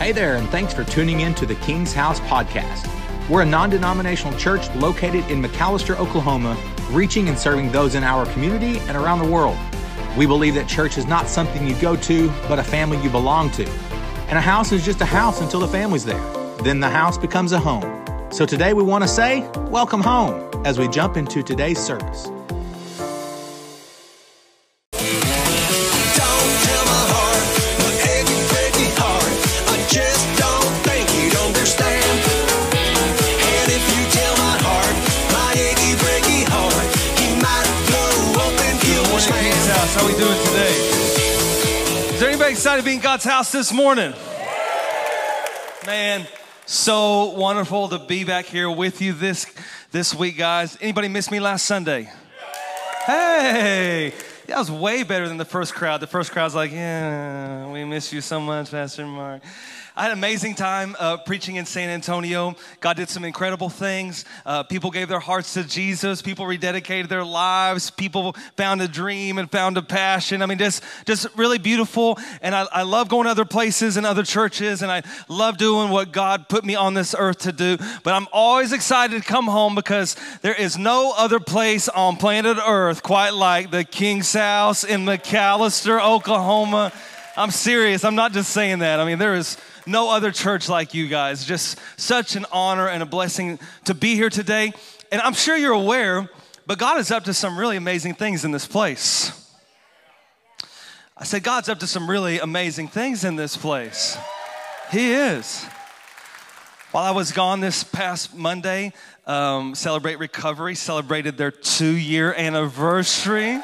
Hey there, and thanks for tuning in to the King's House podcast. We're a non denominational church located in McAlester, Oklahoma, reaching and serving those in our community and around the world. We believe that church is not something you go to, but a family you belong to. And a house is just a house until the family's there. Then the house becomes a home. So today we want to say, Welcome home as we jump into today's service. God's house this morning? Man, so wonderful to be back here with you this this week, guys. Anybody miss me last Sunday? Hey, that was way better than the first crowd. The first crowd's like, yeah, we miss you so much, Pastor Mark. I had an amazing time uh, preaching in San Antonio. God did some incredible things. Uh, people gave their hearts to Jesus. People rededicated their lives. People found a dream and found a passion. I mean, just just really beautiful. And I, I love going to other places and other churches, and I love doing what God put me on this earth to do. But I'm always excited to come home because there is no other place on planet Earth quite like the King's House in McAlester, Oklahoma. I'm serious. I'm not just saying that. I mean, there is no other church like you guys. Just such an honor and a blessing to be here today. And I'm sure you're aware, but God is up to some really amazing things in this place. I said, God's up to some really amazing things in this place. He is. While I was gone this past Monday, um, Celebrate Recovery celebrated their two year anniversary.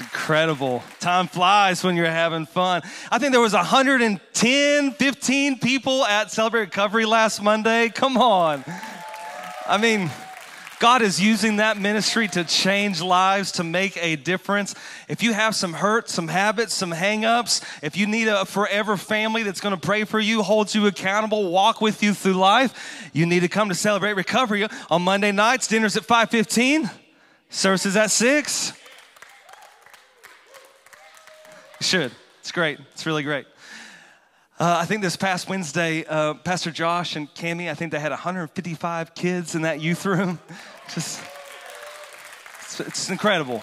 Incredible. Time flies when you're having fun. I think there was 110, 15 people at Celebrate Recovery last Monday. Come on. I mean, God is using that ministry to change lives, to make a difference. If you have some hurt, some habits, some hangups, if you need a forever family that's going to pray for you, hold you accountable, walk with you through life, you need to come to Celebrate Recovery on Monday nights. Dinner's at 5:15. Services at 6. You should. It's great. It's really great. Uh, I think this past Wednesday, uh, Pastor Josh and Cami, I think they had 155 kids in that youth room. Just, it's, it's incredible.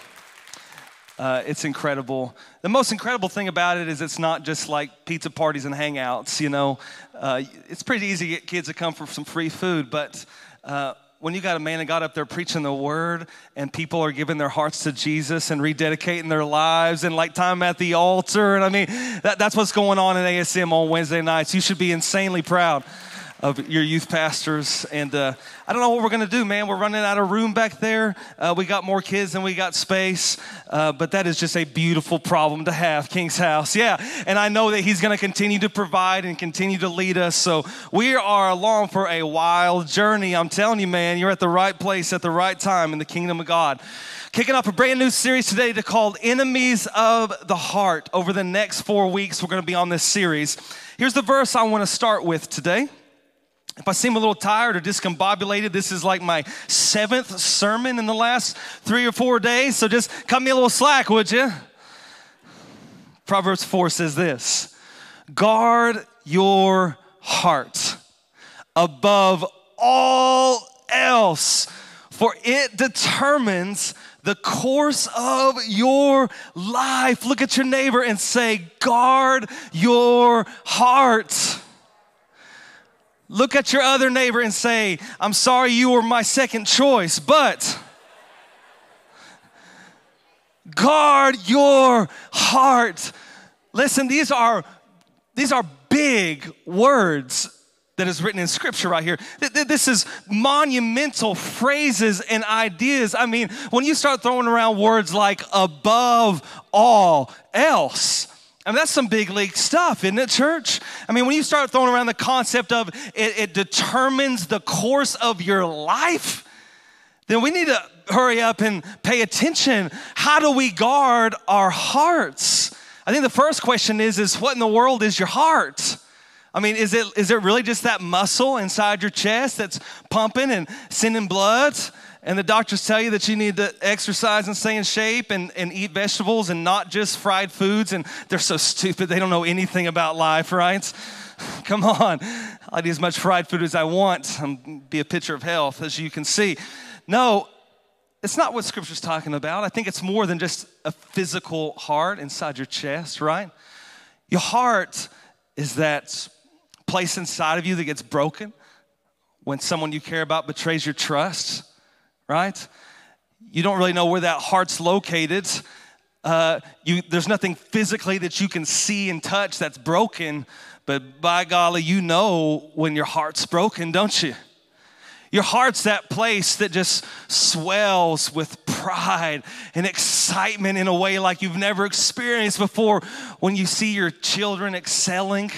Uh, it's incredible. The most incredible thing about it is it's not just like pizza parties and hangouts. You know, uh, it's pretty easy to get kids to come for some free food, but uh, when you got a man of God up there preaching the word and people are giving their hearts to Jesus and rededicating their lives and like time at the altar, and I mean, that, that's what's going on in ASM on Wednesday nights. You should be insanely proud of your youth pastors. And uh, I don't know what we're going to do, man. We're running out of room back there. Uh, we got more kids than we got space, uh, but that is just a beautiful problem to have, King's House. Yeah, and I know that He's going to continue to provide and continue to lead us. So we are along for a wild journey. I'm telling you, man, you're at the right place at the right time in the kingdom of God. Kicking off a brand new series today to called Enemies of the Heart. Over the next four weeks, we're going to be on this series. Here's the verse I want to start with today. If I seem a little tired or discombobulated, this is like my seventh sermon in the last three or four days. So just cut me a little slack, would you? Proverbs 4 says this Guard your heart above all else, for it determines the course of your life. Look at your neighbor and say, Guard your heart. Look at your other neighbor and say, I'm sorry you were my second choice, but guard your heart. Listen, these are these are big words that is written in scripture right here. Th- th- This is monumental phrases and ideas. I mean, when you start throwing around words like above all else, I mean, that's some big league stuff, isn't it, church? I mean, when you start throwing around the concept of it, it determines the course of your life, then we need to hurry up and pay attention. How do we guard our hearts? I think the first question is, is what in the world is your heart? I mean, is it, is it really just that muscle inside your chest that's pumping and sending blood and the doctors tell you that you need to exercise and stay in shape and, and eat vegetables and not just fried foods, and they're so stupid, they don't know anything about life, right? Come on. I'll eat as much fried food as I want and be a picture of health, as you can see. No, it's not what Scripture's talking about. I think it's more than just a physical heart inside your chest, right? Your heart is that place inside of you that gets broken when someone you care about betrays your trust right? You don't really know where that heart's located. Uh, you, there's nothing physically that you can see and touch that's broken, but by golly, you know when your heart's broken, don't you? Your heart's that place that just swells with pride and excitement in a way like you've never experienced before when you see your children excelling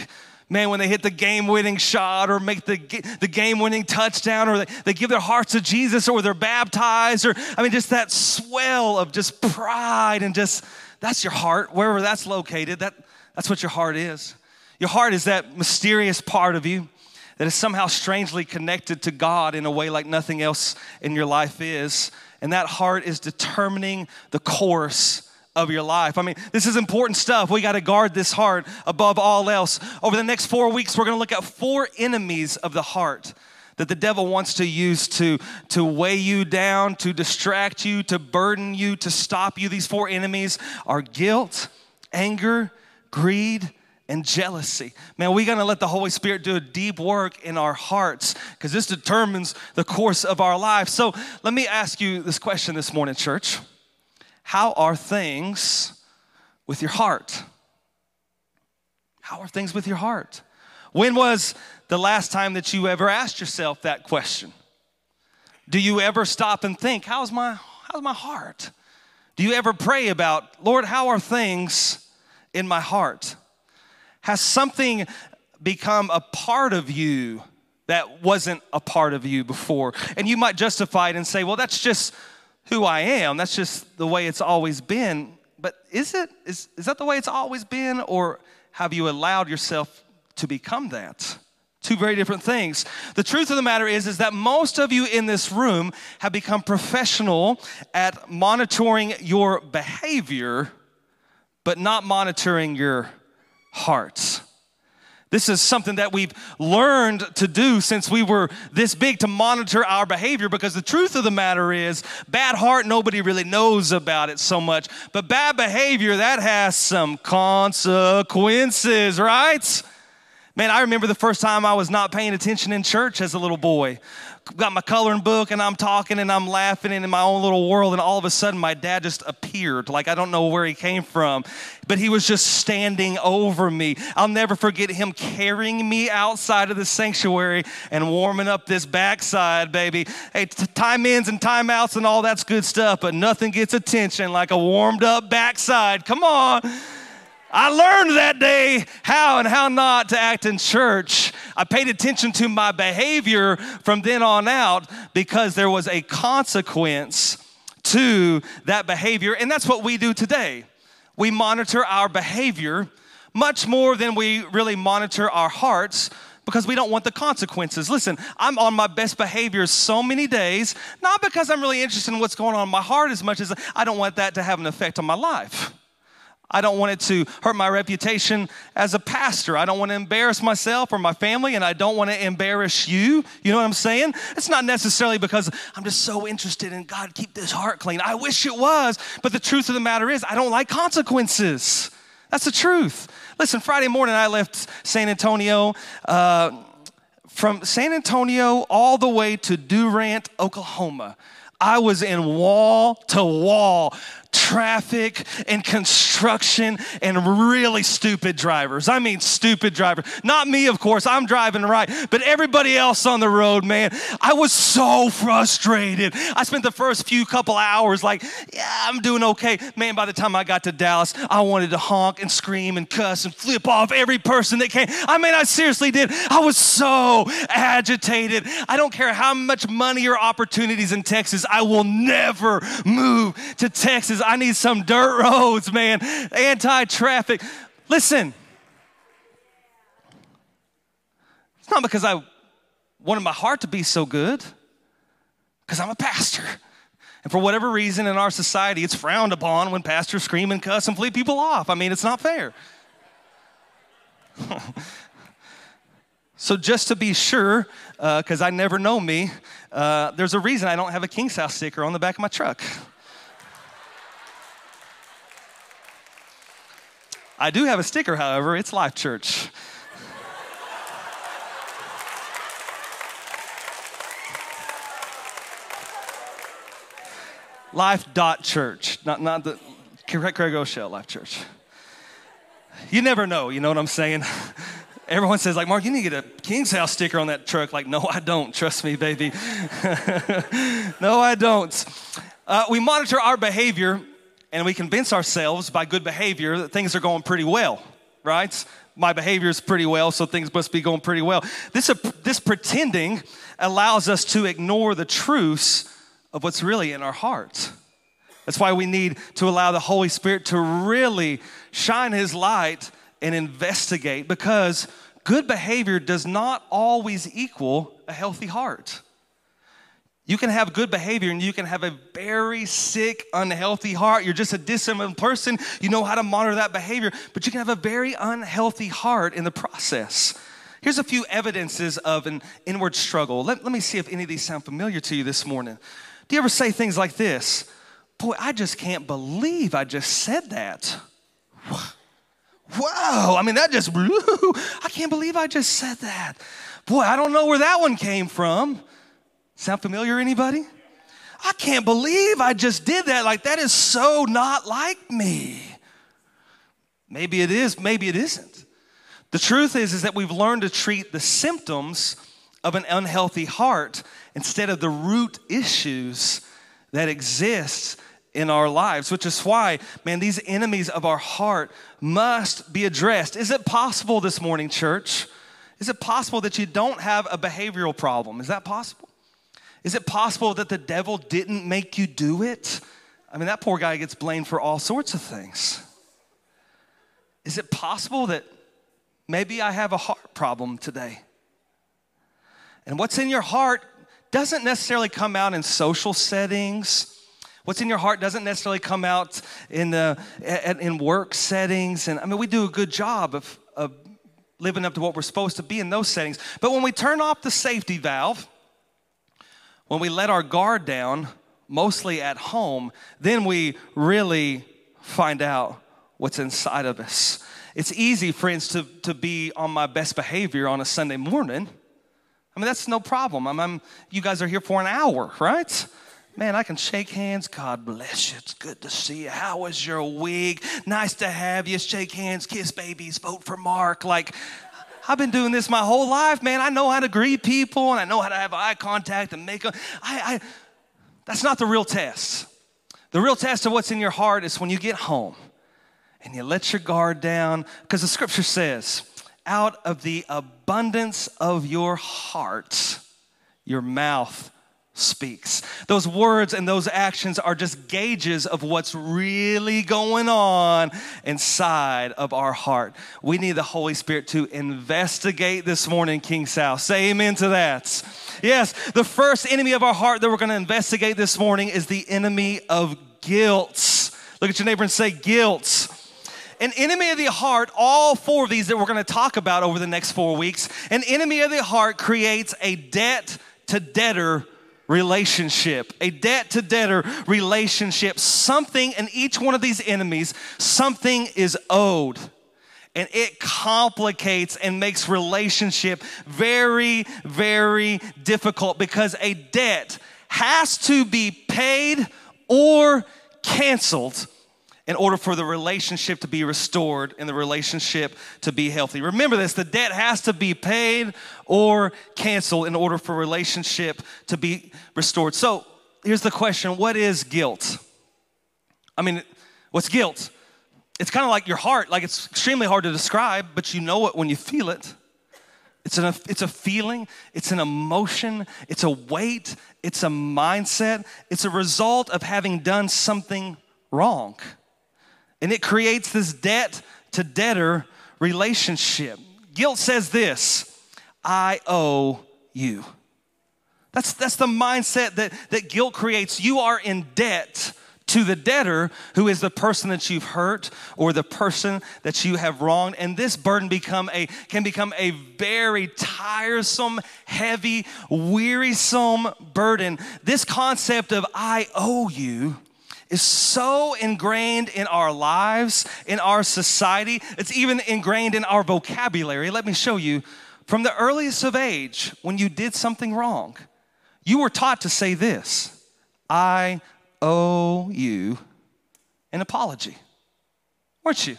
Man, when they hit the game winning shot or make the, the game winning touchdown or they, they give their hearts to Jesus or they're baptized or, I mean, just that swell of just pride and just, that's your heart, wherever that's located, that, that's what your heart is. Your heart is that mysterious part of you that is somehow strangely connected to God in a way like nothing else in your life is. And that heart is determining the course of your life. I mean, this is important stuff. We got to guard this heart above all else. Over the next four weeks, we're going to look at four enemies of the heart that the devil wants to use to, to weigh you down, to distract you, to burden you, to stop you. These four enemies are guilt, anger, greed, and jealousy. Man, we're gonna let the Holy Spirit do a deep work in our hearts because this determines the course of our life. So let me ask you this question this morning, church. How are things with your heart? How are things with your heart? When was the last time that you ever asked yourself that question? Do you ever stop and think, how's my, how's my heart? Do you ever pray about, Lord, how are things in my heart? Has something become a part of you that wasn't a part of you before? And you might justify it and say, well, that's just who I am. That's just the way it's always been. But is it? Is, is that the way it's always been? Or have you allowed yourself to become that? Two very different things. The truth of the matter is, is that most of you in this room have become professional at monitoring your behavior, but not monitoring your hearts. This is something that we've learned to do since we were this big to monitor our behavior because the truth of the matter is, bad heart, nobody really knows about it so much. But bad behavior, that has some consequences, right? Man, I remember the first time I was not paying attention in church as a little boy got my coloring book and I'm talking and I'm laughing and in my own little world, and all of a sudden my dad just appeared. Like I don't know where he came from, but he was just standing over me. I'll never forget him carrying me outside of the sanctuary and warming up this backside, baby. Hey, time ins and time outs and all that's good stuff, but nothing gets attention like a warmed up backside. Come on. I learned that day how and how not to act in church. I paid attention to my behavior from then on out because there was a consequence to that behavior. And that's what we do today. We monitor our behavior much more than we really monitor our hearts because we don't want the consequences. Listen, I'm on my best behavior so many days, not because I'm really interested in what's going on in my heart as much as I don't want that to have an effect on my life. I don't want it to hurt my reputation as a pastor. I don't want to embarrass myself or my family, and I don't want to embarrass you. You know what I'm saying? It's not necessarily because I'm just so interested in God, keep this heart clean. I wish it was, but the truth of the matter is, I don't like consequences. That's the truth. Listen, Friday morning, I left San Antonio. Uh, from San Antonio all the way to Durant, Oklahoma. I was in wall to wall traffic and construction and really stupid drivers. I mean, stupid drivers. Not me, of course, I'm driving right, but everybody else on the road, man. I was so frustrated. I spent the first few couple hours like, yeah, I'm doing okay. Man, by the time I got to Dallas, I wanted to honk and scream and cuss and flip off every person that came. I mean, I seriously did. I was so agitated. I don't care how much money or opportunities in Texas, I will never move to Texas. I need some dirt roads, man, anti traffic. Listen, it's not because I wanted my heart to be so good. because I'm a pastor. And for whatever reason in our society, it's frowned upon when pastors scream and cuss and flee people off. I mean, it's not fair. so, just to be sure, because I never know me, uh, there's a reason I don't have a King's House sticker on the back of my truck. I do have a sticker, however, it's Life Church. Life dot church, not, not the Craig Groeschel Life Church. You never know, you know what I'm saying? Everyone says, like, Mark, you need to get a King's House sticker on that truck. Like, no, I don't. Trust me, baby. no, I don't. Uh, we monitor our behavior and we convince ourselves by good behavior that things are going pretty well, right? My behavior is pretty well, so things must be going pretty well. This, this pretending allows us to ignore the truths of what's really in our hearts. That's why we need to allow the Holy Spirit to really shine His light and investigate because good behavior does not always equal a healthy heart. You can have good behavior and you can have a very sick, unhealthy heart. You're just a disciplined person. You know how to monitor that behavior, but you can have a very unhealthy heart in the process. Here's a few evidences of an inward struggle. Let, let me see if any of these sound familiar to you this morning. Do you ever say things like this? Boy, I just can't believe I just said that. Wow, I mean, that just blew. I can't believe I just said that. Boy, I don't know where that one came from. Sound familiar, anybody? I can't believe I just did that. Like, that is so not like me. Maybe it is, maybe it isn't. The truth is, is that we've learned to treat the symptoms of an unhealthy heart instead of the root issues that exist in our lives, which is why, man, these enemies of our heart must be addressed. Is it possible this morning, church? Is it possible that you don't have a behavioral problem? Is that possible? Is it possible that the devil didn't make you do it? I mean, that poor guy gets blamed for all sorts of things. Is it possible that maybe I have a heart problem today? And what's in your heart doesn't necessarily come out in social settings. What's in your heart doesn't necessarily come out in, the, in work settings. And I mean, we do a good job of, of living up to what we're supposed to be in those settings. But when we turn off the safety valve, when we let our guard down, mostly at home, then we really find out what's inside of us. It's easy, friends, to, to be on my best behavior on a Sunday morning I mean, that's no problem. I'm, I'm, you guys are here for an hour, right? Man, I can shake hands. God bless you. It's good to see you. How was your week? Nice to have you. Shake hands, kiss babies, vote for Mark. Like, I've been doing this my whole life, man. I know how to greet people and I know how to have eye contact and make them. I, I, that's not the real test. The real test of what's in your heart is when you get home and you let your guard down, because the scripture says, out of the abundance of your heart, your mouth speaks. Those words and those actions are just gauges of what's really going on inside of our heart. We need the Holy Spirit to investigate this morning, King House. Say amen to that. Yes, the first enemy of our heart that we're going to investigate this morning is the enemy of guilt. Look at your neighbor and say, guilt an enemy of the heart, all four of these that we're going to talk about over the next four weeks, an enemy of the heart creates a debt to debtor relationship, a debt to debtor relationship. Something in each one of these enemies, something is owed. And it complicates and makes relationship very, very difficult because a debt has to be paid or canceled in order for the relationship to be restored and the relationship to be healthy. Remember this the debt has to be paid or canceled in order for relationship to be restored. So here's the question what is guilt? I mean, what's guilt? It's kind of like your heart, like it's extremely hard to describe, but you know it when you feel it. It's, an, it's a feeling, it's an emotion, it's a weight, it's a mindset, it's a result of having done something wrong. And it creates this debt to debtor relationship. Guilt says this I owe you. That's, that's the mindset that, that guilt creates. You are in debt to the debtor, who is the person that you've hurt or the person that you have wronged. And this burden become a, can become a very tiresome, heavy, wearisome burden. This concept of I owe you is so ingrained in our lives, in our society. It's even ingrained in our vocabulary. Let me show you. From the earliest of age, when you did something wrong, you were taught to say this I owe you an apology, weren't you?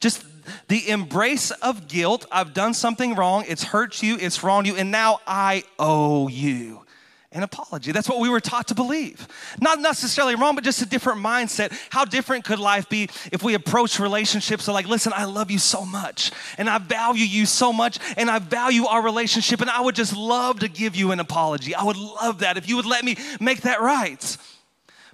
Just the embrace of guilt. I've done something wrong. It's hurt you. It's wronged you. And now I owe you an apology. That's what we were taught to believe. Not necessarily wrong, but just a different mindset. How different could life be if we approach relationships so like, listen, I love you so much, and I value you so much, and I value our relationship, and I would just love to give you an apology. I would love that if you would let me make that right.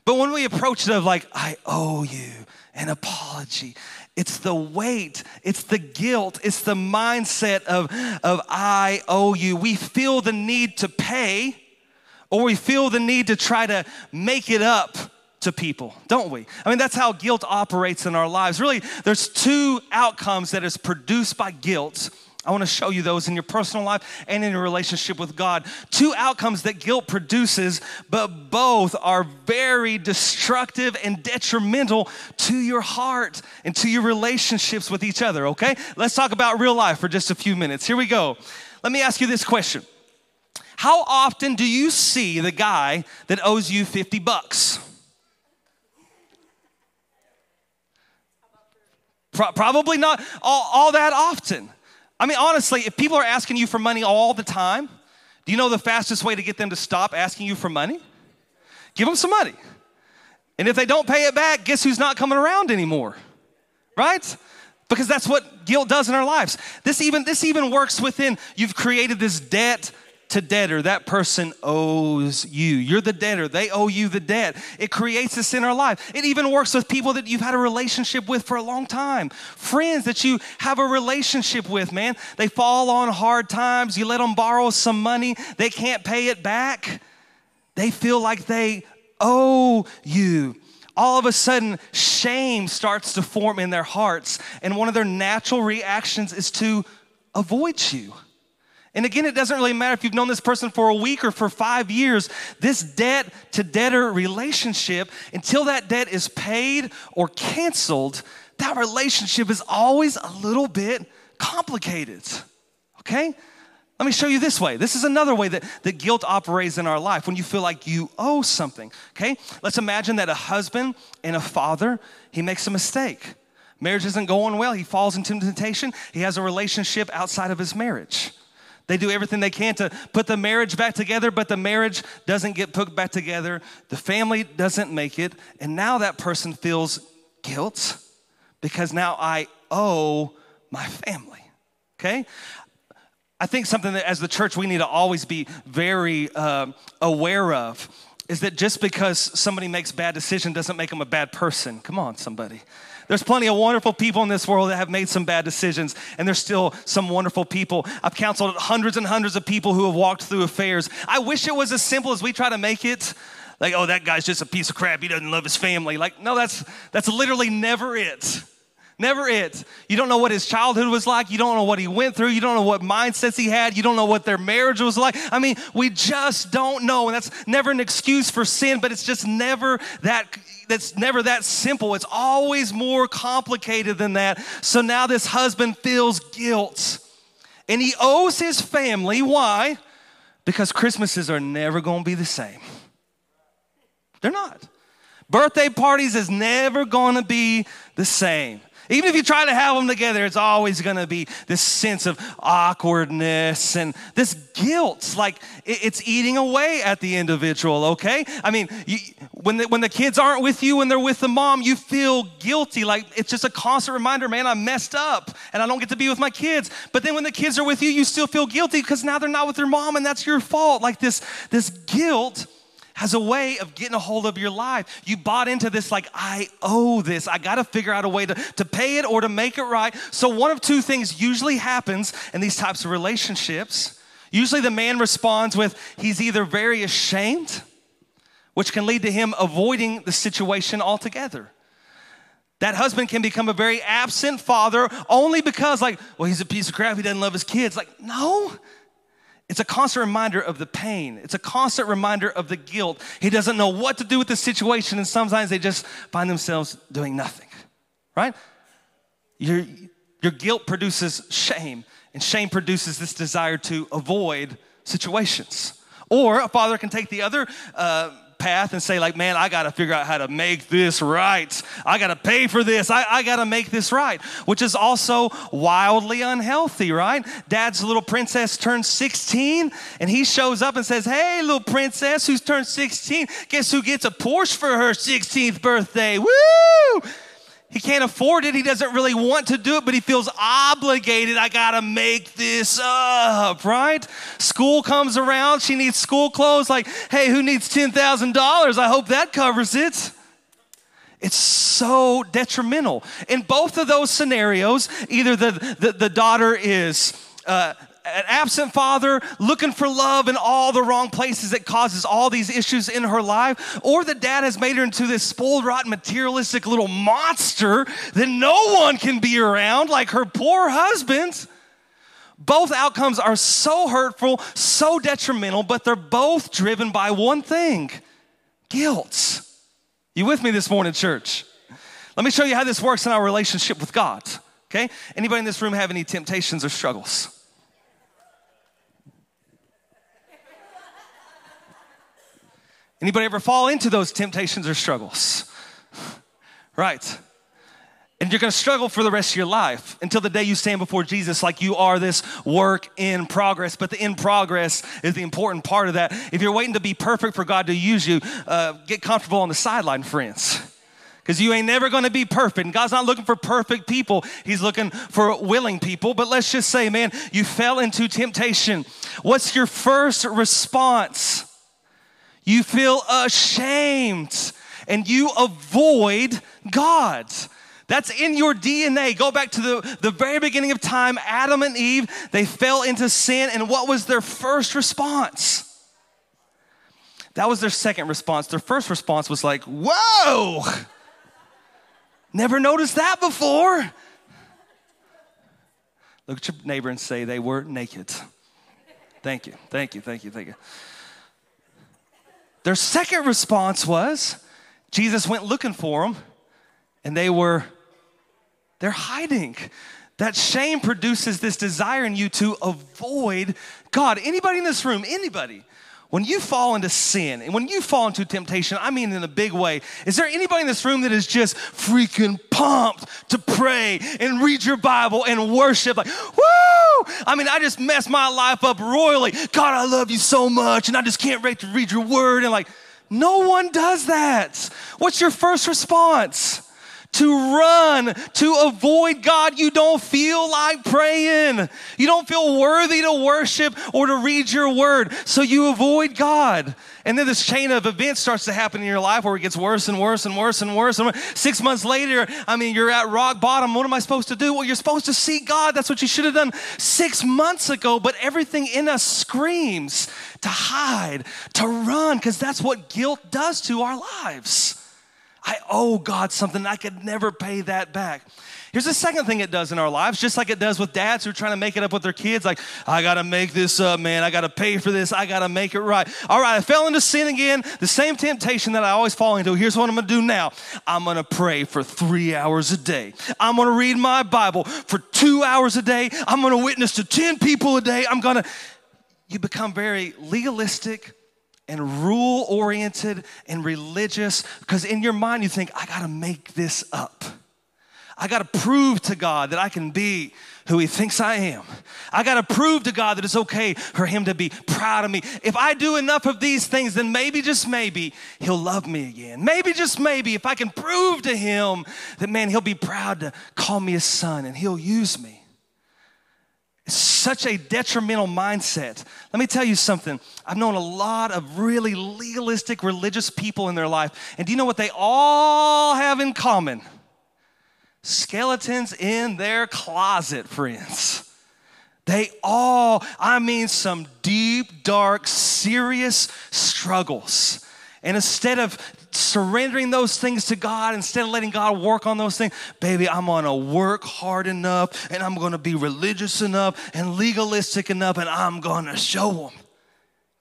But when we approach it of like, I owe you an apology, it's the weight, it's the guilt, it's the mindset of, of I owe you. We feel the need to pay or we feel the need to try to make it up to people, don't we? I mean, that's how guilt operates in our lives. Really, there's two outcomes that is produced by guilt. I want to show you those in your personal life and in your relationship with God. Two outcomes that guilt produces, but both are very destructive and detrimental to your heart and to your relationships with each other, okay? Let's talk about real life for just a few minutes. Here we go. Let me ask you this question how often do you see the guy that owes you 50 bucks? Pro- probably not all, all that often. I mean, honestly, if people are asking you for money all the time, do you know the fastest way to get them to stop asking you for money? Give them some money. And if they don't pay it back, guess who's not coming around anymore? Right? Because that's what guilt does in our lives. This even this even works within you've created this debt to debtor, that person owes you. You're the debtor, they owe you the debt. It creates this in our life. It even works with people that you've had a relationship with for a long time, friends that you have a relationship with, man. They fall on hard times, you let them borrow some money, they can't pay it back. They feel like they owe you all of a sudden shame starts to form in their hearts and one of their natural reactions is to avoid you and again, it doesn't really matter if you've known this person for a week or for five years. This debt to debtor relationship, until that debt is paid or canceled, that relationship is always a little bit complicated. Okay? Let me show you this way. This is another way that, that guilt operates in our life when you feel like you owe something. Okay? Let's imagine that a husband and a father, he makes a mistake. Marriage isn't going well. He falls into temptation. He has a relationship outside of his marriage. They do everything they can to put the marriage back together, but the marriage doesn't get put back together. The family doesn't make it. And now that person feels guilt because now I owe my family. Okay? I think something that as the church we need to always be very uh, aware of is that just because somebody makes bad decision doesn't make them a bad person. Come on, somebody. There's plenty of wonderful people in this world that have made some bad decisions, and there's still some wonderful people. I've counseled hundreds and hundreds of people who have walked through affairs. I wish it was as simple as we try to make it. Like, oh, that guy's just a piece of crap. He doesn't love his family. Like, no, that's that's literally never it. Never it. You don't know what his childhood was like. You don't know what he went through. You don't know what mindsets he had. You don't know what their marriage was like. I mean, we just don't know. And that's never an excuse for sin, but it's just never that that's never that simple. It's always more complicated than that. So now this husband feels guilt. And he owes his family. Why? Because Christmases are never going to be the same. They're not. Birthday parties is never going to be the same. Even if you try to have them together, it's always going to be this sense of awkwardness and this guilt. Like it's eating away at the individual, okay? I mean, you, when, the, when the kids aren't with you and they're with the mom, you feel guilty. Like it's just a constant reminder, man, I messed up and I don't get to be with my kids. But then when the kids are with you, you still feel guilty because now they're not with their mom and that's your fault. Like this, this guilt has a way of getting a hold of your life. You bought into this, like, I owe this. I got to figure out a way to, to pay it or to make it right. So, one of two things usually happens in these types of relationships. Usually the man responds with, he's either very ashamed, which can lead to him avoiding the situation altogether. That husband can become a very absent father only because, like, well, he's a piece of crap, he doesn't love his kids. Like, no. It's a constant reminder of the pain. It's a constant reminder of the guilt. He doesn't know what to do with the situation, and sometimes they just find themselves doing nothing, right? Your, your guilt produces shame, and shame produces this desire to avoid situations. Or a father can take the other uh, path and say, like, man, I gotta figure out how to make this right. I gotta pay for this. I, I gotta make this right, which is also wildly unhealthy, right? Dad's little princess turns 16 and he shows up and says, hey, little princess who's turned 16, guess who gets a Porsche for her 16th birthday? Woo! He can't afford it. He doesn't really want to do it, but he feels obligated. I got to make this up, right? School comes around. She needs school clothes. Like, hey, who needs $10,000? I hope that covers it. It's so detrimental. In both of those scenarios, either the, the, the daughter is. Uh, an absent father looking for love in all the wrong places that causes all these issues in her life, or the dad has made her into this spoiled, rotten, materialistic little monster that no one can be around, like her poor husband. Both outcomes are so hurtful, so detrimental, but they're both driven by one thing guilt. You with me this morning, church? Let me show you how this works in our relationship with God. Okay? Anybody in this room have any temptations or struggles? Anybody ever fall into those temptations or struggles? Right. And you're gonna struggle for the rest of your life until the day you stand before Jesus like you are this work in progress. But the in progress is the important part of that. If you're waiting to be perfect for God to use you, uh, get comfortable on the sideline, friends. Because you ain't never gonna be perfect. And God's not looking for perfect people, He's looking for willing people. But let's just say, man, you fell into temptation. What's your first response? You feel ashamed and you avoid God. That's in your DNA. Go back to the, the very beginning of time. Adam and Eve, they fell into sin, and what was their first response? That was their second response. Their first response was like, Whoa! Never noticed that before. Look at your neighbor and say, They were naked. Thank you, thank you, thank you, thank you. Their second response was Jesus went looking for them and they were they're hiding. That shame produces this desire in you to avoid God. Anybody in this room, anybody, when you fall into sin and when you fall into temptation, I mean in a big way, is there anybody in this room that is just freaking pumped to pray and read your Bible and worship? Like, woo! I mean, I just messed my life up royally. God, I love you so much, and I just can't wait to read your word. And like, no one does that. What's your first response? To run, to avoid God. You don't feel like praying. You don't feel worthy to worship or to read your word. So you avoid God. And then this chain of events starts to happen in your life where it gets worse and worse and worse and worse. And six months later, I mean, you're at rock bottom. What am I supposed to do? Well, you're supposed to see God. That's what you should have done six months ago. But everything in us screams to hide, to run, because that's what guilt does to our lives. I owe God something. I could never pay that back. Here's the second thing it does in our lives, just like it does with dads who are trying to make it up with their kids. Like, I got to make this up, man. I got to pay for this. I got to make it right. All right, I fell into sin again. The same temptation that I always fall into. Here's what I'm going to do now I'm going to pray for three hours a day. I'm going to read my Bible for two hours a day. I'm going to witness to 10 people a day. I'm going to. You become very legalistic, and rule oriented and religious because in your mind you think, I gotta make this up. I gotta prove to God that I can be who He thinks I am. I gotta prove to God that it's okay for Him to be proud of me. If I do enough of these things, then maybe, just maybe, He'll love me again. Maybe, just maybe, if I can prove to Him that, man, He'll be proud to call me His son and He'll use me. Such a detrimental mindset. Let me tell you something. I've known a lot of really legalistic religious people in their life. And do you know what they all have in common? Skeletons in their closet, friends. They all, I mean, some deep, dark, serious struggles. And instead of surrendering those things to God, instead of letting God work on those things, baby, I'm gonna work hard enough and I'm gonna be religious enough and legalistic enough and I'm gonna show them.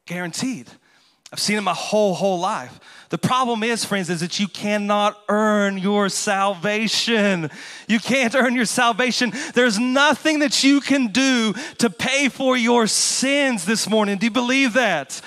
Guaranteed. I've seen it my whole, whole life. The problem is, friends, is that you cannot earn your salvation. You can't earn your salvation. There's nothing that you can do to pay for your sins this morning. Do you believe that?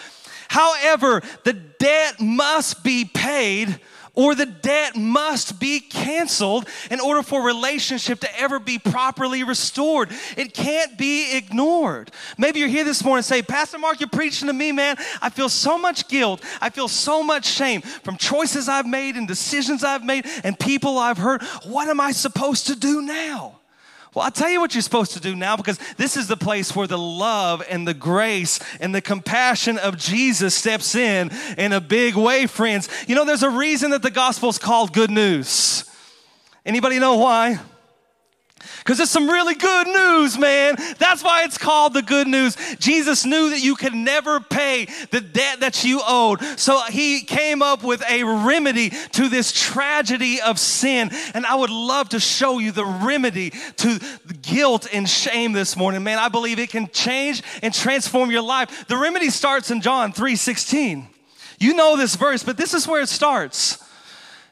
However, the debt must be paid or the debt must be canceled in order for relationship to ever be properly restored. It can't be ignored. Maybe you're here this morning and say, Pastor Mark, you're preaching to me, man. I feel so much guilt. I feel so much shame from choices I've made and decisions I've made and people I've hurt. What am I supposed to do now? Well, I'll tell you what you're supposed to do now because this is the place where the love and the grace and the compassion of Jesus steps in in a big way, friends. You know, there's a reason that the gospel is called good news. Anybody know why? Because it's some really good news, man. That's why it's called the good news. Jesus knew that you could never pay the debt that you owed. So he came up with a remedy to this tragedy of sin. And I would love to show you the remedy to guilt and shame this morning. Man, I believe it can change and transform your life. The remedy starts in John 3 16. You know this verse, but this is where it starts.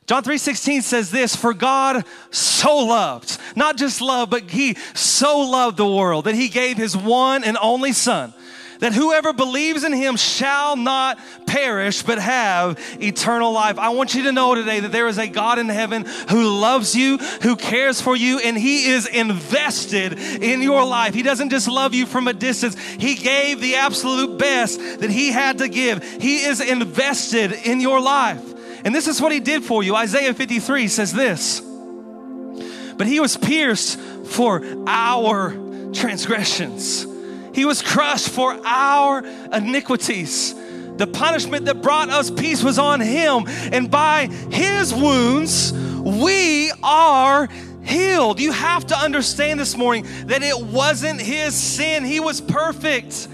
John 3:16 says this, for God so loved, not just loved, but he so loved the world that he gave his one and only son that whoever believes in him shall not perish but have eternal life. I want you to know today that there is a God in heaven who loves you, who cares for you, and he is invested in your life. He doesn't just love you from a distance, he gave the absolute best that he had to give. He is invested in your life. And this is what he did for you. Isaiah 53 says this But he was pierced for our transgressions, he was crushed for our iniquities. The punishment that brought us peace was on him, and by his wounds, we are healed. You have to understand this morning that it wasn't his sin, he was perfect.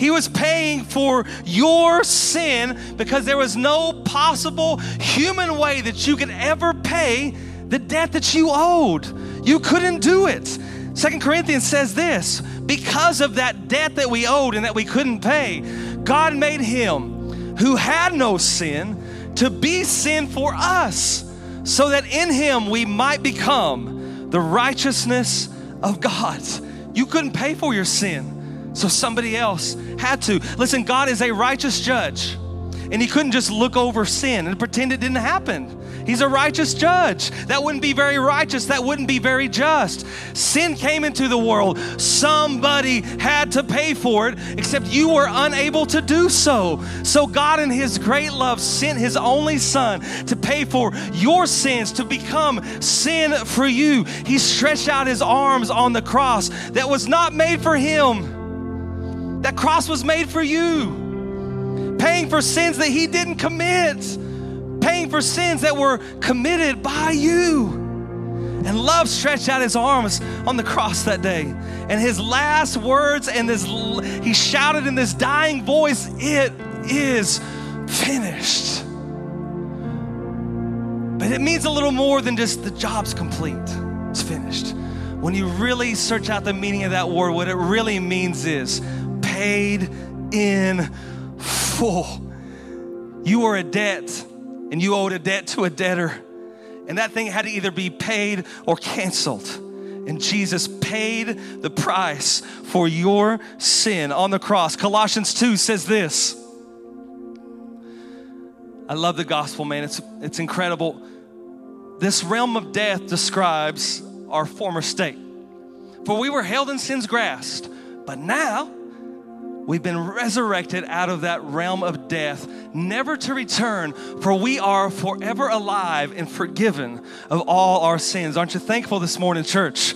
He was paying for your sin because there was no possible human way that you could ever pay the debt that you owed. You couldn't do it. Second Corinthians says this because of that debt that we owed and that we couldn't pay, God made him who had no sin to be sin for us, so that in him we might become the righteousness of God. You couldn't pay for your sin. So somebody else had to. Listen, God is a righteous judge, and He couldn't just look over sin and pretend it didn't happen. He's a righteous judge. That wouldn't be very righteous. That wouldn't be very just. Sin came into the world. Somebody had to pay for it, except you were unable to do so. So, God, in His great love, sent His only Son to pay for your sins, to become sin for you. He stretched out His arms on the cross that was not made for Him. That cross was made for you. Paying for sins that He didn't commit, paying for sins that were committed by you. And love stretched out his arms on the cross that day. And his last words and this he shouted in this dying voice, "It is finished." But it means a little more than just the job's complete. It's finished. When you really search out the meaning of that word, what it really means is paid in full. You were a debt and you owed a debt to a debtor, and that thing had to either be paid or canceled. And Jesus paid the price for your sin on the cross. Colossians 2 says this. I love the gospel, man. It's, it's incredible. This realm of death describes our former state. For we were held in sin's grasp, but now We've been resurrected out of that realm of death, never to return, for we are forever alive and forgiven of all our sins. Aren't you thankful this morning, church?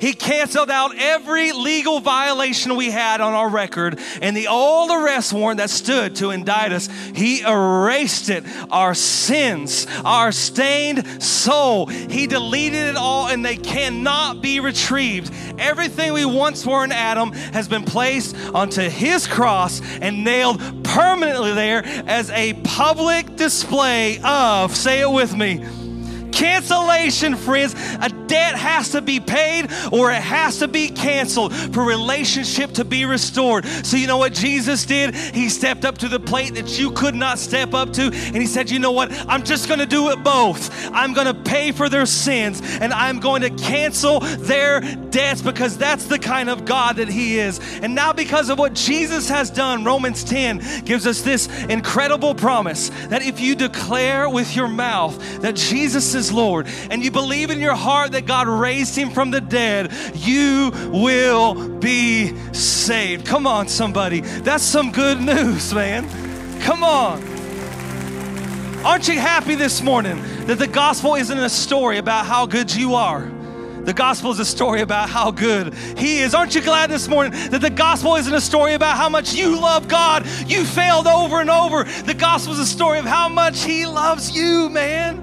He canceled out every legal violation we had on our record and the old arrest warrant that stood to indict us. He erased it, our sins, our stained soul. He deleted it all and they cannot be retrieved. Everything we once were in Adam has been placed onto his cross and nailed permanently there as a public display of, say it with me, Cancellation, friends. A debt has to be paid or it has to be canceled for relationship to be restored. So, you know what Jesus did? He stepped up to the plate that you could not step up to, and He said, You know what? I'm just going to do it both. I'm going to pay for their sins and I'm going to cancel their debts because that's the kind of God that He is. And now, because of what Jesus has done, Romans 10 gives us this incredible promise that if you declare with your mouth that Jesus is Lord and you believe in your heart that God raised him from the dead, you will be saved. Come on, somebody. That's some good news, man. Come on. Aren't you happy this morning that the gospel isn't a story about how good you are? The gospel is a story about how good He is. Aren't you glad this morning that the gospel isn't a story about how much you love God? You failed over and over. The gospel is a story of how much He loves you, man.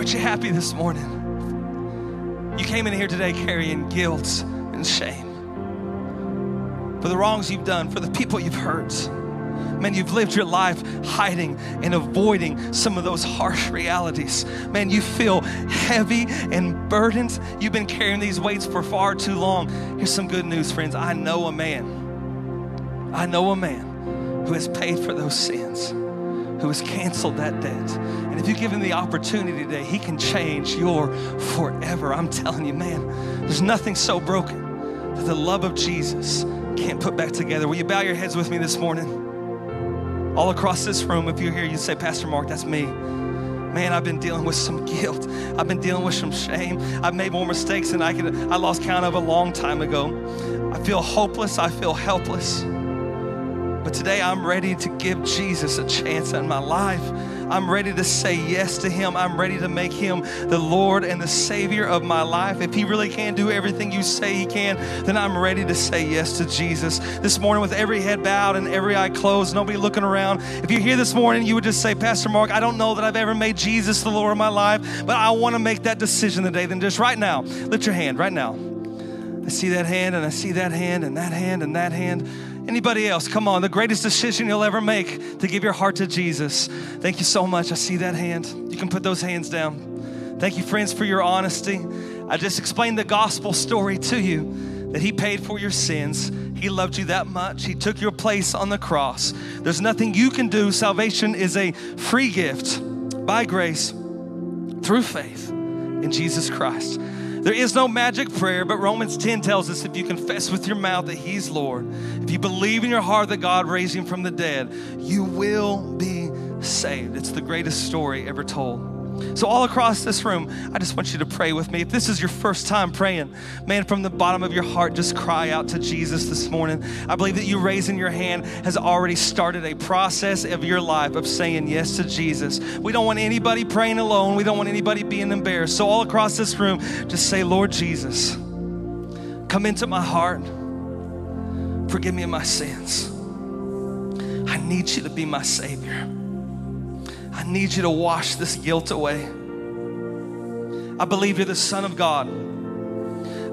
Aren't you happy this morning? You came in here today carrying guilt and shame for the wrongs you've done, for the people you've hurt. Man, you've lived your life hiding and avoiding some of those harsh realities. Man, you feel heavy and burdened. You've been carrying these weights for far too long. Here's some good news, friends. I know a man. I know a man who has paid for those sins, who has canceled that debt. And if you give him the opportunity today, he can change your forever. I'm telling you, man, there's nothing so broken that the love of Jesus can't put back together. Will you bow your heads with me this morning? all across this room, if you're here, you say, Pastor Mark, that's me. Man, I've been dealing with some guilt. I've been dealing with some shame. I've made more mistakes than I could I lost count of a long time ago. I feel hopeless. I feel helpless. But today I'm ready to give Jesus a chance in my life. I'm ready to say yes to Him. I'm ready to make Him the Lord and the Savior of my life. If He really can do everything you say He can, then I'm ready to say yes to Jesus. This morning, with every head bowed and every eye closed, nobody looking around, if you're here this morning, you would just say, Pastor Mark, I don't know that I've ever made Jesus the Lord of my life, but I want to make that decision today. Then just right now, lift your hand right now. I see that hand and I see that hand and that hand and that hand. Anybody else? Come on, the greatest decision you'll ever make to give your heart to Jesus. Thank you so much. I see that hand. You can put those hands down. Thank you, friends, for your honesty. I just explained the gospel story to you that He paid for your sins. He loved you that much. He took your place on the cross. There's nothing you can do. Salvation is a free gift by grace through faith in Jesus Christ. There is no magic prayer, but Romans 10 tells us if you confess with your mouth that He's Lord, if you believe in your heart that God raised Him from the dead, you will be saved. It's the greatest story ever told. So, all across this room, I just want you to pray with me. If this is your first time praying, man, from the bottom of your heart, just cry out to Jesus this morning. I believe that you raising your hand has already started a process of your life of saying yes to Jesus. We don't want anybody praying alone, we don't want anybody being embarrassed. So, all across this room, just say, Lord Jesus, come into my heart, forgive me of my sins. I need you to be my Savior. I need you to wash this guilt away. I believe you're the Son of God.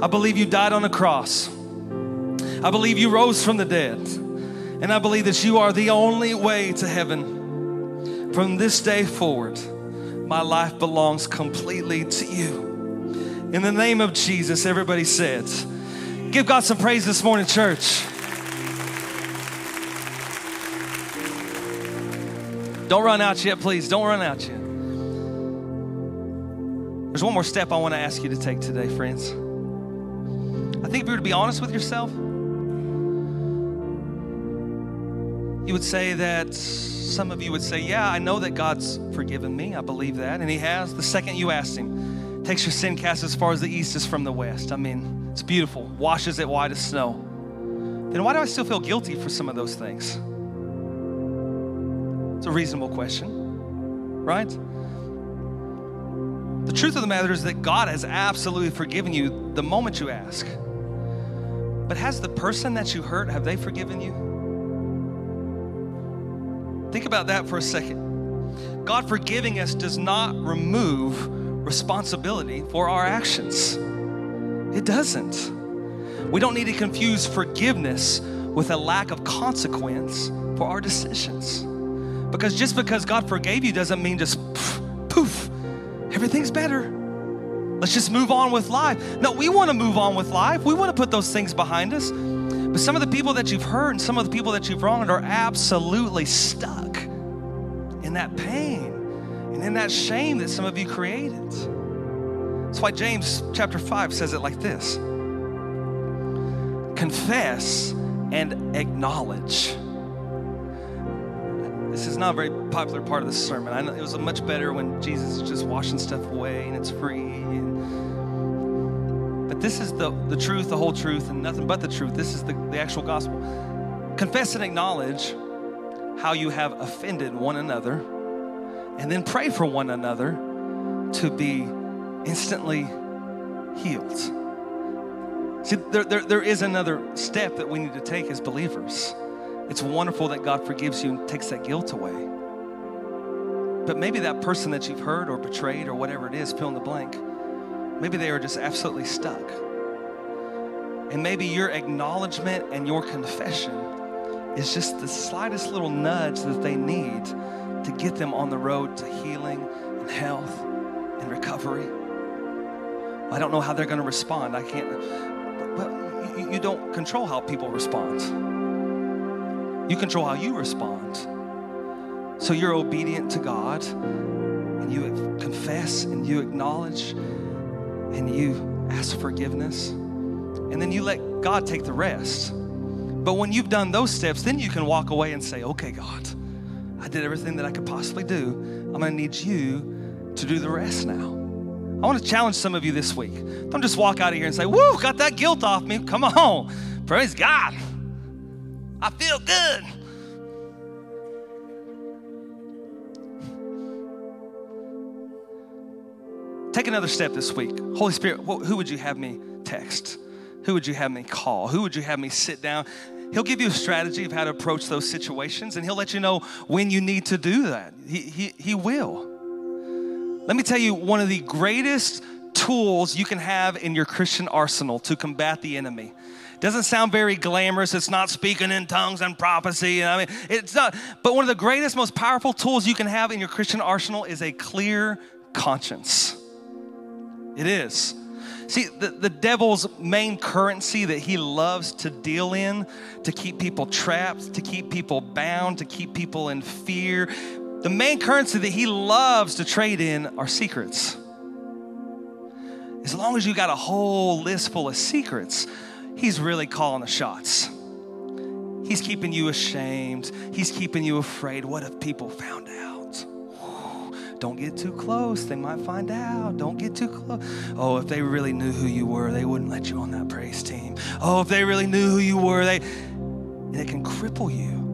I believe you died on a cross. I believe you rose from the dead. And I believe that you are the only way to heaven. From this day forward, my life belongs completely to you. In the name of Jesus, everybody says, Give God some praise this morning, church. Don't run out yet, please. Don't run out yet. There's one more step I want to ask you to take today, friends. I think if you were to be honest with yourself, you would say that some of you would say, Yeah, I know that God's forgiven me. I believe that. And He has. The second you asked Him, takes your sin cast as far as the east is from the west. I mean, it's beautiful, washes it white as snow. Then why do I still feel guilty for some of those things? A reasonable question, right? The truth of the matter is that God has absolutely forgiven you the moment you ask. But has the person that you hurt, have they forgiven you? Think about that for a second. God forgiving us does not remove responsibility for our actions. It doesn't. We don't need to confuse forgiveness with a lack of consequence for our decisions. Because just because God forgave you doesn't mean just poof, poof everything's better. Let's just move on with life. No, we want to move on with life. We want to put those things behind us. But some of the people that you've hurt and some of the people that you've wronged are absolutely stuck in that pain and in that shame that some of you created. That's why James chapter 5 says it like this Confess and acknowledge. This is not a very popular part of the sermon. I know it was much better when Jesus is just washing stuff away and it's free. And, but this is the, the truth, the whole truth, and nothing but the truth. This is the, the actual gospel. Confess and acknowledge how you have offended one another, and then pray for one another to be instantly healed. See, there, there, there is another step that we need to take as believers. It's wonderful that God forgives you and takes that guilt away. But maybe that person that you've hurt or betrayed or whatever it is, fill in the blank, maybe they are just absolutely stuck. And maybe your acknowledgement and your confession is just the slightest little nudge that they need to get them on the road to healing and health and recovery. I don't know how they're going to respond. I can't, but, you don't control how people respond. You control how you respond. So you're obedient to God and you confess and you acknowledge and you ask forgiveness. And then you let God take the rest. But when you've done those steps, then you can walk away and say, okay, God, I did everything that I could possibly do. I'm going to need you to do the rest now. I want to challenge some of you this week. Don't just walk out of here and say, woo, got that guilt off me. Come on. Praise God. I feel good. Take another step this week. Holy Spirit, who would you have me text? Who would you have me call? Who would you have me sit down? He'll give you a strategy of how to approach those situations, and he'll let you know when you need to do that. He, he, he will. Let me tell you one of the greatest tools you can have in your Christian arsenal to combat the enemy doesn't sound very glamorous. It's not speaking in tongues and prophecy. I mean, it's not. But one of the greatest, most powerful tools you can have in your Christian arsenal is a clear conscience. It is. See, the, the devil's main currency that he loves to deal in, to keep people trapped, to keep people bound, to keep people in fear, the main currency that he loves to trade in are secrets. As long as you got a whole list full of secrets, He's really calling the shots. He's keeping you ashamed. He's keeping you afraid. What if people found out? Don't get too close. They might find out. Don't get too close. Oh, if they really knew who you were, they wouldn't let you on that praise team. Oh, if they really knew who you were, they and it can cripple you.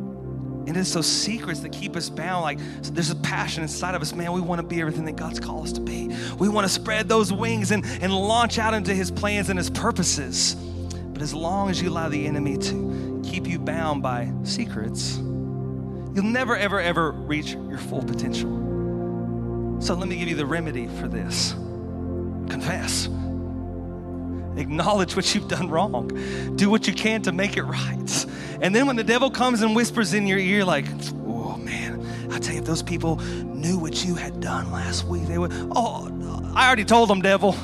And it's those secrets that keep us bound. Like there's a passion inside of us, man. We want to be everything that God's called us to be. We want to spread those wings and, and launch out into his plans and his purposes. As long as you allow the enemy to keep you bound by secrets, you'll never, ever, ever reach your full potential. So let me give you the remedy for this confess. Acknowledge what you've done wrong. Do what you can to make it right. And then when the devil comes and whispers in your ear, like, oh man, I tell you, if those people knew what you had done last week, they would, oh, I already told them, devil.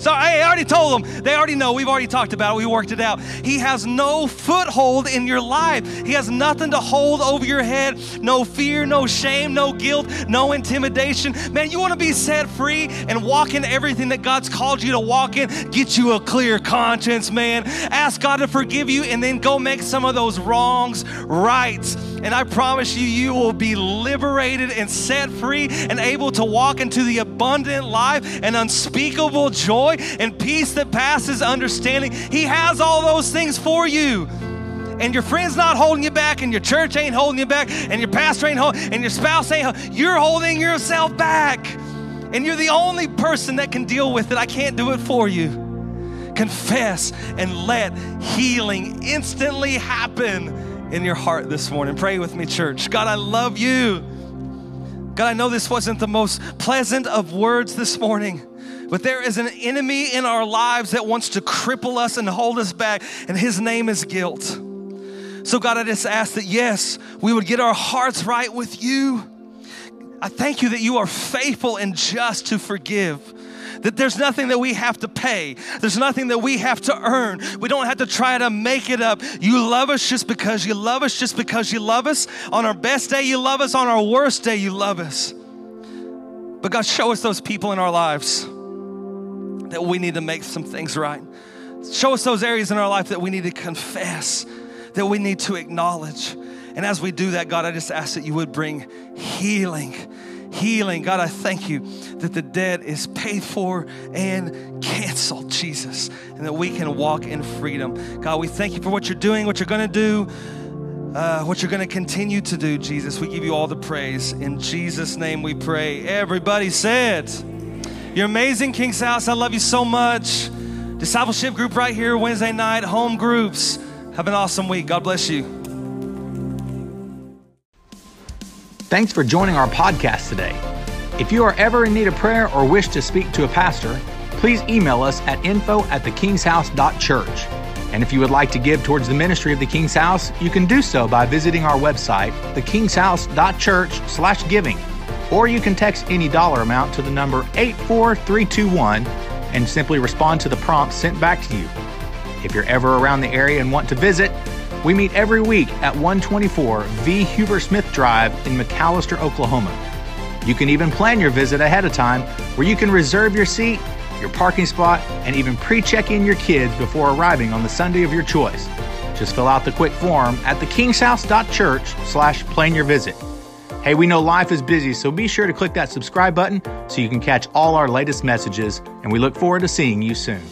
So I already told them. They already know. We've already talked about it. We worked it out. He has no foothold in your life. He has nothing to hold over your head. No fear, no shame, no guilt, no intimidation. Man, you want to be set free and walk in everything that God's called you to walk in. Get you a clear conscience, man. Ask God to forgive you and then go make some of those wrongs right. And I promise you, you will be liberated and set free and able to walk into the abundant life and unspeakable joy and peace that passes understanding. He has all those things for you. And your friend's not holding you back, and your church ain't holding you back, and your pastor ain't holding, and your spouse ain't. You're holding yourself back. and you're the only person that can deal with it. I can't do it for you. Confess and let healing instantly happen in your heart this morning. Pray with me, church. God, I love you. God, I know this wasn't the most pleasant of words this morning, but there is an enemy in our lives that wants to cripple us and hold us back, and his name is guilt. So, God, I just ask that, yes, we would get our hearts right with you. I thank you that you are faithful and just to forgive. That there's nothing that we have to pay. There's nothing that we have to earn. We don't have to try to make it up. You love us just because you love us, just because you love us. On our best day, you love us. On our worst day, you love us. But God, show us those people in our lives that we need to make some things right. Show us those areas in our life that we need to confess, that we need to acknowledge. And as we do that, God, I just ask that you would bring healing. Healing. God, I thank you that the debt is paid for and canceled, Jesus, and that we can walk in freedom. God, we thank you for what you're doing, what you're going to do, uh, what you're going to continue to do, Jesus. We give you all the praise. In Jesus' name we pray. Everybody said, You're amazing, King's House. I love you so much. Discipleship group right here, Wednesday night, home groups. Have an awesome week. God bless you. Thanks for joining our podcast today. If you are ever in need of prayer or wish to speak to a pastor, please email us at info at thekingshouse.church. And if you would like to give towards the ministry of the King's House, you can do so by visiting our website, thekingshouse.church slash giving. Or you can text any dollar amount to the number 84321 and simply respond to the prompt sent back to you. If you're ever around the area and want to visit, we meet every week at 124 V. Huber Smith Drive in McAlester, Oklahoma. You can even plan your visit ahead of time where you can reserve your seat, your parking spot, and even pre-check in your kids before arriving on the Sunday of your choice. Just fill out the quick form at thekingshouse.church slash plan your visit. Hey, we know life is busy, so be sure to click that subscribe button so you can catch all our latest messages, and we look forward to seeing you soon.